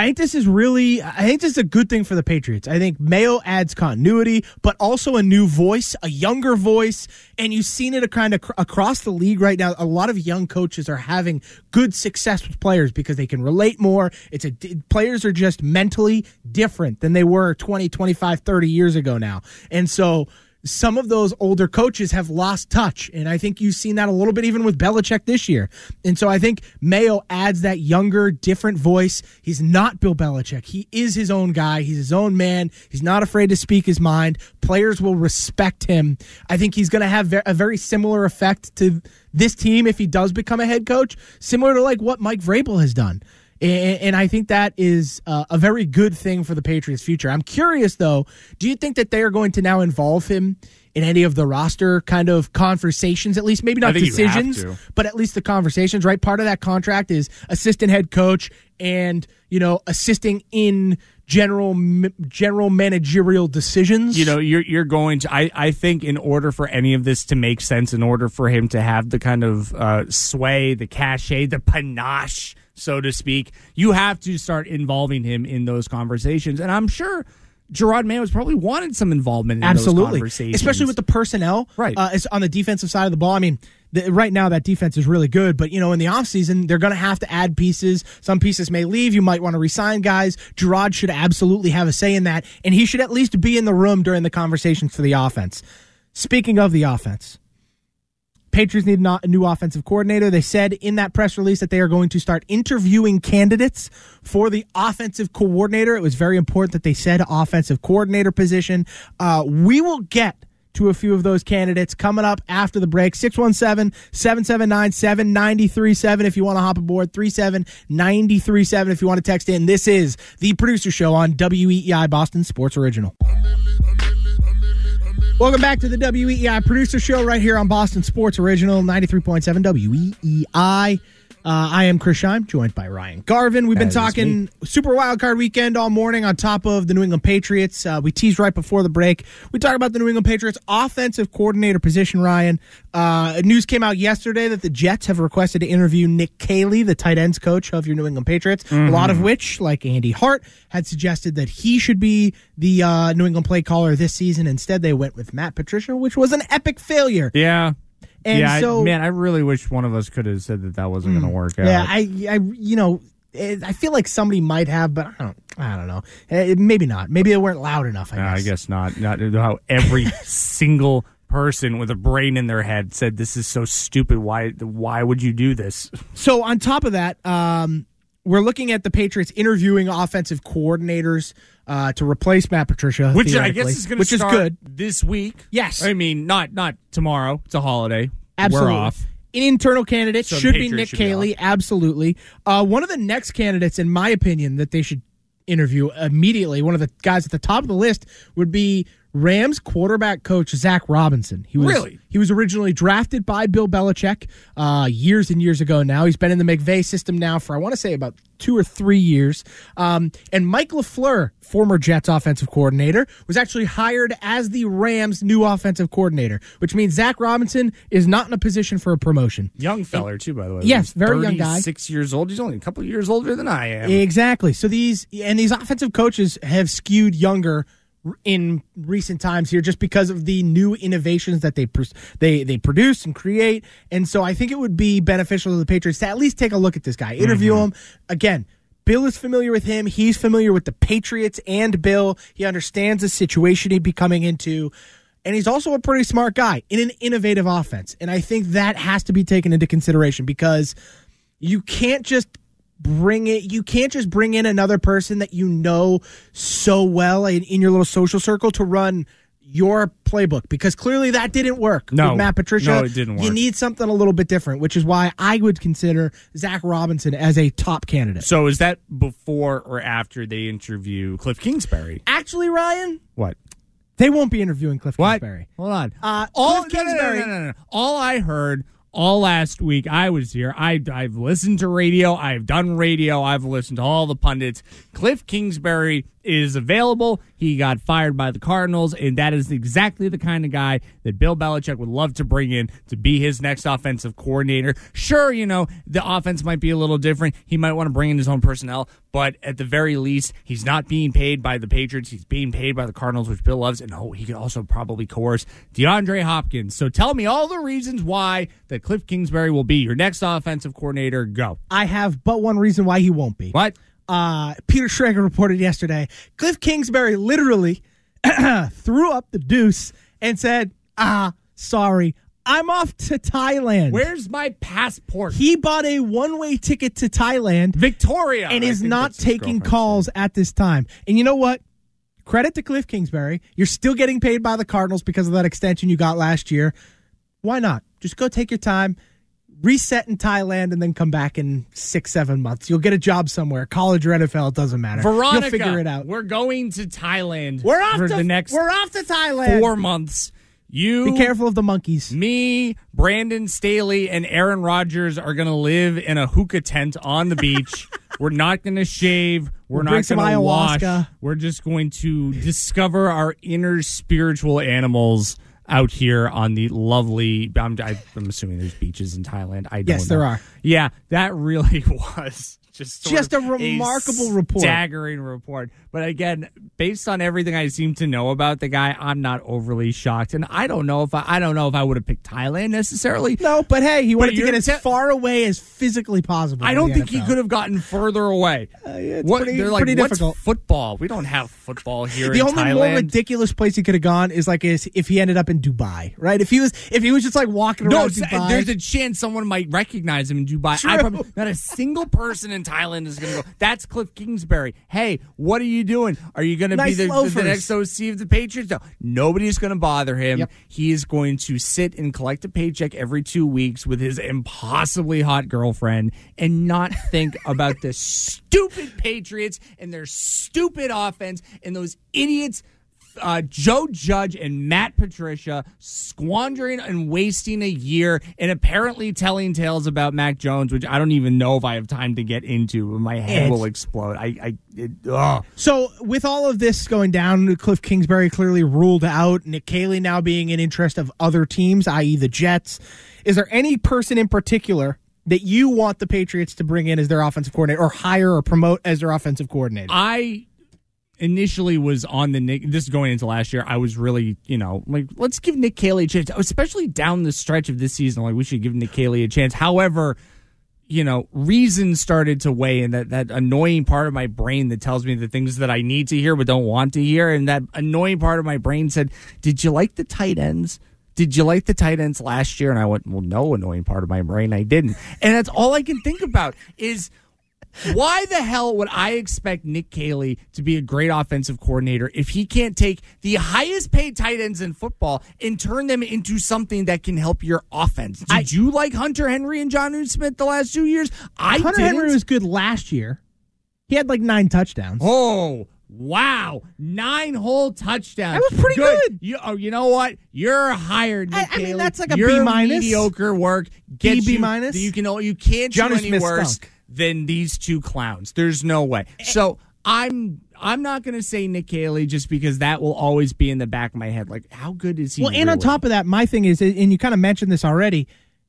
I think this is really, I think this is a good thing for the Patriots. I think Mayo adds continuity, but also a new voice, a younger voice, and you've seen it kind of cr- across the league right now. A lot of young coaches are having good success with players because they can relate more. It's a players are just mentally different than they were 20, 25, 30 years ago now. And so some of those older coaches have lost touch. And I think you've seen that a little bit even with Belichick this year. And so I think Mayo adds that younger, different voice. He's not Bill Belichick. He is his own guy. He's his own man. He's not afraid to speak his mind. Players will respect him. I think he's going to have a very similar effect to this team if he does become a head coach, similar to like what Mike Vrabel has done. And, and I think that is uh, a very good thing for the Patriots' future. I'm curious, though, do you think that they are going to now involve him in any of the roster kind of conversations, at least? Maybe not think you have decisions, but at least the conversations, right? Part of that contract is assistant head coach and, you know, assisting in general general managerial decisions. you know you're you're going to I, I think in order for any of this to make sense in order for him to have the kind of uh, sway the cachet the panache so to speak you have to start involving him in those conversations and i'm sure Jerod Mayo has probably wanted some involvement in those Absolutely, conversations. especially with the personnel. Right. uh, it's on the defensive side of the ball. I mean, the, right now that defense is really good, but you know, in the offseason, they're going to have to add pieces. Some pieces may leave. You might want to resign guys. Jerod should absolutely have a say in that, and he should at least be in the room during the conversations for the offense. Speaking of the offense, Patriots need a new offensive coordinator. They said in that press release that they are going to start interviewing candidates for the offensive coordinator. It was very important that they said offensive coordinator position. Uh, we will get to a few of those candidates coming up after the break. 617 779 7937 if you want to hop aboard. 37937 if you want to text in. This is the producer show on WEEI Boston Sports Original. Welcome back to the WEEI producer show right here on Boston Sports Original 93.7 WEEI. Uh, I am Chris Scheim, joined by Ryan Garvin. We've been That talking Super Wild Card Weekend all morning on top of the New England Patriots. Uh, we teased right before the break. We talked about the New England Patriots offensive coordinator position. Ryan, uh, news came out yesterday that the Jets have requested to interview Nick Caley, the tight ends coach of your New England Patriots. A lot of which, like Andy Hart, had suggested that he should be the uh, New England play caller this season. Instead, they went with Matt Patricia, which was an epic failure. yeah And yeah I- so- man I really wish one of us could have said that that wasn't going to work out Yeah, I, I, you know, it, I feel like somebody might have, but I don't, I don't know. Eh, maybe not. Maybe they weren't loud enough. I Uh, guess. I guess not. Not how every single person with a brain in their head said this is so stupid. Why? Why would you do this? So on top of that, um, we're looking at the Patriots interviewing offensive coordinators uh, to replace Matt Patricia, Which I guess is going to which is start good. this week. Yes. I mean not not tomorrow. It's a holiday. Absolutely. We're off. An internal candidate So should be Nick should be Caley. absolutely. Uh, one of the next candidates, in my opinion, that they should interview immediately, one of the guys at the top of the list would be Rams quarterback coach Zach Robinson. He was Really? he was originally drafted by Bill Belichick uh, years and years ago. Now he's been in the McVay system now for I want to say about two or three years. Um, and Mike Lafleur, former Jets offensive coordinator, was actually hired as the Rams' new offensive coordinator, which means Zach Robinson is not in a position for a promotion. Young feller too, by the way. Yes, very young guy. Six years old. He's only a couple years older than I am. Exactly. So these and these offensive coaches have skewed younger in recent times here just because of the new innovations that they they they produce and create. And so I think it would be beneficial to the Patriots to at least take a look at this guy, interview mm-hmm. him again. Bill is familiar with him. He's familiar with the Patriots and Bill. He understands the situation he'd be coming into. And he's also a pretty smart guy in an innovative offense. And I think that has to be taken into consideration because you can't just bring it. You can't just bring in another person that you know so well in, in your little social circle to run your playbook because clearly that didn't work No. with Matt Patricia. No, it didn't work. You need something a little bit different, which is why I would consider Zach Robinson as a top candidate. So is that before or after they interview Cliff Kingsbury? Actually, Ryan, What? they won't be interviewing Cliff What? Kingsbury. Hold on. Uh, all Cliff no, no, Kingsbury- No, no, no, no. All I heard all last week, I was here. I I've listened to radio. I've done radio. I've listened to all the pundits. Cliff Kingsbury is available. He got fired by the Cardinals, and that is exactly the kind of guy that Bill Belichick would love to bring in to be his next offensive coordinator. Sure, you know, the offense might be a little different. He might want to bring in his own personnel, but at the very least, he's not being paid by the Patriots. He's being paid by the Cardinals, which Bill loves. And oh, he could also probably coerce DeAndre Hopkins. So tell me all the reasons why that Cliff Kingsbury will be your next offensive coordinator. Go. I have but one reason why he won't be. What? Uh, Peter Schrager reported yesterday, Cliff Kingsbury literally threw up the deuce and said, ah, sorry, I'm off to Thailand. Where's my passport? He bought a one way ticket to Thailand Victoria. and is not taking calls at this time. And you know what? Credit to Cliff Kingsbury. You're still getting paid by the Cardinals because of that extension you got last year. Why not? Just go take your time, reset in Thailand, and then come back in six, seven months. You'll get a job somewhere, college or NFL, it doesn't matter. Veronica, You'll figure it out. We're going to Thailand. We're off for to the next We're off to Thailand. four months. You Be careful of the monkeys. Me, Brandon Staley, and Aaron Rodgers are going to live in a hookah tent on the beach. We're not going to shave. We're We'll not going to wash. We're just going to discover our inner spiritual animals out here on the lovely. I'm, I'm assuming there's beaches in Thailand. I don't Yes, there are. Yeah, that really was just Just a remarkable report. staggering report. But again, based on everything I seem to know about the guy, I'm not overly shocked. And I don't know if I, I don't know if I would have picked Thailand necessarily. No, but hey, he wanted to get as te- far away as physically possible. I don't think he could have gotten further away. Uh, it's what pretty- they're like? pretty difficult." football? We don't have football here The in only Thailand. more ridiculous place he could have gone is like is if he ended up in Dubai, right? If he was if he was just like walking no, around s- Dubai. there's a chance someone might recognize him in Dubai. I probably, not a single person in Thailand is going to go. That's Cliff Kingsbury. Hey, what are you doing? Are you going to Nice be the, the, the next OC of the Patriots? No, nobody's going to bother him. Yep. He is going to sit and collect a paycheck every two weeks with his impossibly hot girlfriend and not think about the stupid Patriots and their stupid offense and those idiots uh, Joe Judge and Matt Patricia squandering and wasting a year and apparently telling tales about Mac Jones, which I don't even know if I have time to get into. My head It's- will explode. I, I, it, ugh. So, with all of this going down, Cliff Kingsbury clearly ruled out. Nick Caley now being in interest of other teams, i.e., the Jets. Is there any person in particular that you want the Patriots to bring in as their offensive coordinator, or hire or promote as their offensive coordinator? I initially was on the Nick. This is going into last year. I was really, you know, like let's give Nick Caley a chance, especially down the stretch of this season. Like we should give Nick Caley a chance. However, you know, reason started to weigh in that that annoying part of my brain that tells me the things that I need to hear but don't want to hear, and that annoying part of my brain said, "Did you like the tight ends?" Did you like the tight ends last year? And I went, well, no, annoying part of my brain, I didn't. And that's all I can think about is why the hell would I expect Nick Caley to be a great offensive coordinator if he can't take the highest paid tight ends in football and turn them into something that can help your offense? Did you like Hunter Henry and Jonnu Smith the last two years? I Hunter didn't. Henry was good last year. He had like nine touchdowns. Oh, wow. Nine whole touchdowns. That was pretty good. You, oh, you know what? You're hired, Nick I- I mean, that's like a B minus. mediocre work. B you- minus. You can you can't Johnny do any Smith worse stunk. Than these two clowns. There's no way. So I'm I'm not going to say Nick Caley just because that will always be in the back of my head. Like, how good is he? Well, and on top of that, my thing is, and you kind of mentioned this already.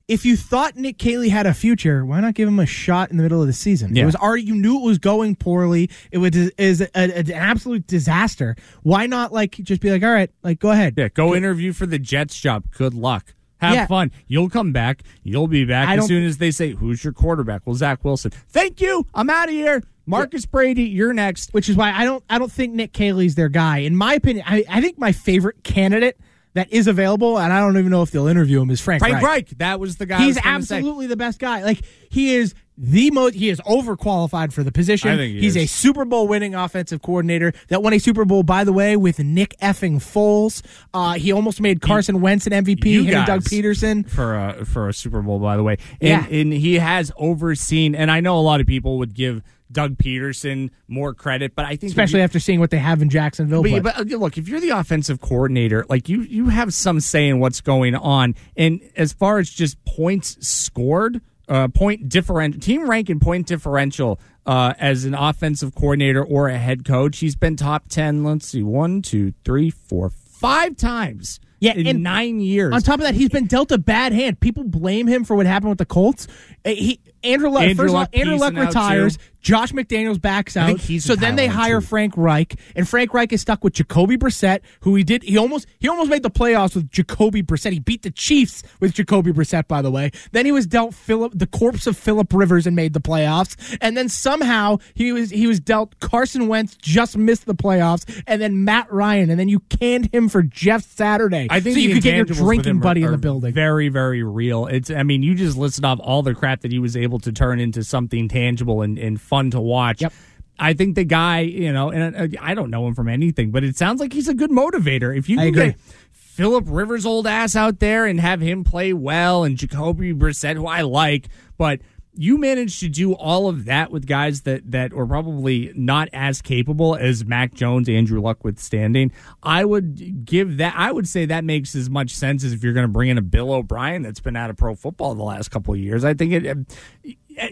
If you thought Nick Caley had a future, why not give him a shot in the middle of the season? It was already you knew it was going poorly. It was is a, an absolute disaster. Why not like just be like, all right, like go ahead. yeah, go interview for the Jets job. Good luck. Have Yeah. fun. You'll come back. You'll be back I as soon as they say, "Who's your quarterback?" Well, Zach Wilson. Thank you. I'm out of here. Marcus Brady, you're next. Which is why I don't I don't think Nick Caley's their guy. In my opinion, I, I think my favorite candidate that is available, and I don't even know if they'll interview him, is Frank, Frank Reich. Reich. That was the guy. I He's was gonna say. absolutely the best guy. Like he is the most. He is overqualified for the position. I think he He's is. a Super Bowl winning offensive coordinator that won a Super Bowl, by the way, with Nick effing Foles. Uh, he almost made Carson Wentz an MVP. You him and Doug Pederson. for a for a Super Bowl, by the way. And, Yeah. and he has overseen. And I know a lot of people would give Doug Pederson more credit, but I think Especially you- after seeing what they have in Jacksonville. But, but- but, uh, look, if you're the offensive coordinator, like you, you have some say in what's going on. And as far as just points scored, uh, point differential, team rank and point differential uh, as an offensive coordinator or a head coach, he's been top ten. Let's see, one, two, three, four, five times. Yeah, in nine years. On top of that, he's been dealt a bad hand. People blame him for what happened with the Colts. Uh, He Andrew Luck. Andrew first of all, Andrew Luck retires. Josh McDaniels backs out. so then they hire too. Frank Reich, and Frank Reich is stuck with Jacoby Brissett, who he did. He almost he almost made the playoffs with Jacoby Brissett. He beat the Chiefs with Jacoby Brissett, by the way. Then he was dealt Philip the corpse of Philip Rivers and made the playoffs. And then somehow he was he was dealt Carson Wentz just missed the playoffs, and then Matt Ryan, and then you canned him for Jeff Saturday. I think so you could get your drinking him are- buddy in the building. Very, very real. It's. I mean, you just listed off all the crap that he was able to turn into something tangible and, and fun to watch. Yep. I think the guy, you know, and uh, I don't know him from anything, but it sounds like he's a good motivator. If you can get Philip Rivers' old ass out there and have him play well, and Jacoby Brissett, who I like, but you managed to do all of that with guys that that are probably not as capable as Mac Jones, Andrew Luck withstanding. I would give that. I would say that makes as much sense as if you're going to bring in a Bill O'Brien that's been out of pro football the last couple of years. I think it,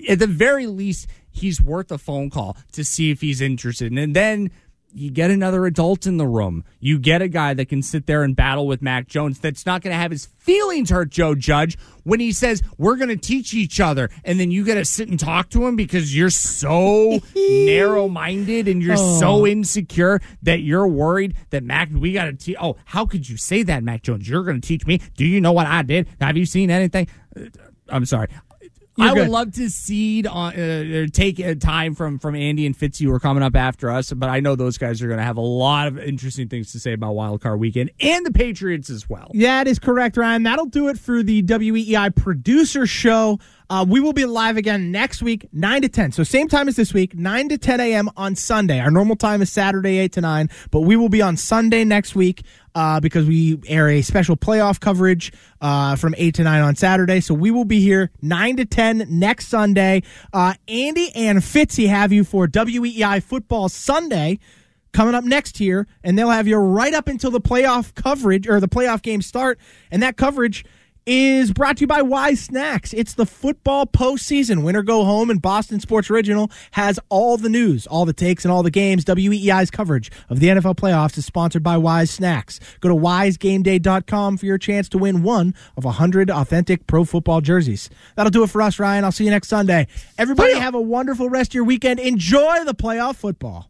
at the very least, he's worth a phone call to see if he's interested, and then you get another adult in the room. You get a guy that can sit there and battle with Mac Jones that's not going to have his feelings hurt, Joe Judge, when he says, We're going to teach each other. And then you got to sit and talk to him because you're so narrow minded and you're so insecure that you're worried that Mac, we got to teach. Oh, how could you say that, Mac Jones? You're going to teach me. Do you know what I did? Have you seen anything? Uh, I'm sorry. I would love to seed on uh, take uh, time from from Andy and Fitzy who are coming up after us, but I know those guys are going to have a lot of interesting things to say about Wild Card Weekend and the Patriots as well. Yeah, that is correct, Ryan. That'll do it for the WEEI producer show. Uh, we will be live again next week, 9 to 10. So, same time as this week, 9 to 10 a.m. on Sunday. Our normal time is Saturday, 8 to 9, but we will be on Sunday next week uh, because we air a special playoff coverage uh, from 8 to 9 on Saturday. So, we will be here 9 to 10 next Sunday. Uh, Andy and Fitzy have you for WEEI Football Sunday coming up next here, and they'll have you right up until the playoff coverage or the playoff games start. And that coverage is brought to you by Wise Snacks. It's the football postseason. Winner go home, and Boston Sports Original has all the news, all the takes, and all the games. WEEI's coverage of the NFL playoffs is sponsored by Wise Snacks. Go to wisegameday.com for your chance to win one of 100 authentic pro football jerseys. That'll do it for us, Ryan. I'll see you next Sunday. Everybody have a wonderful rest of your weekend. Enjoy the playoff football.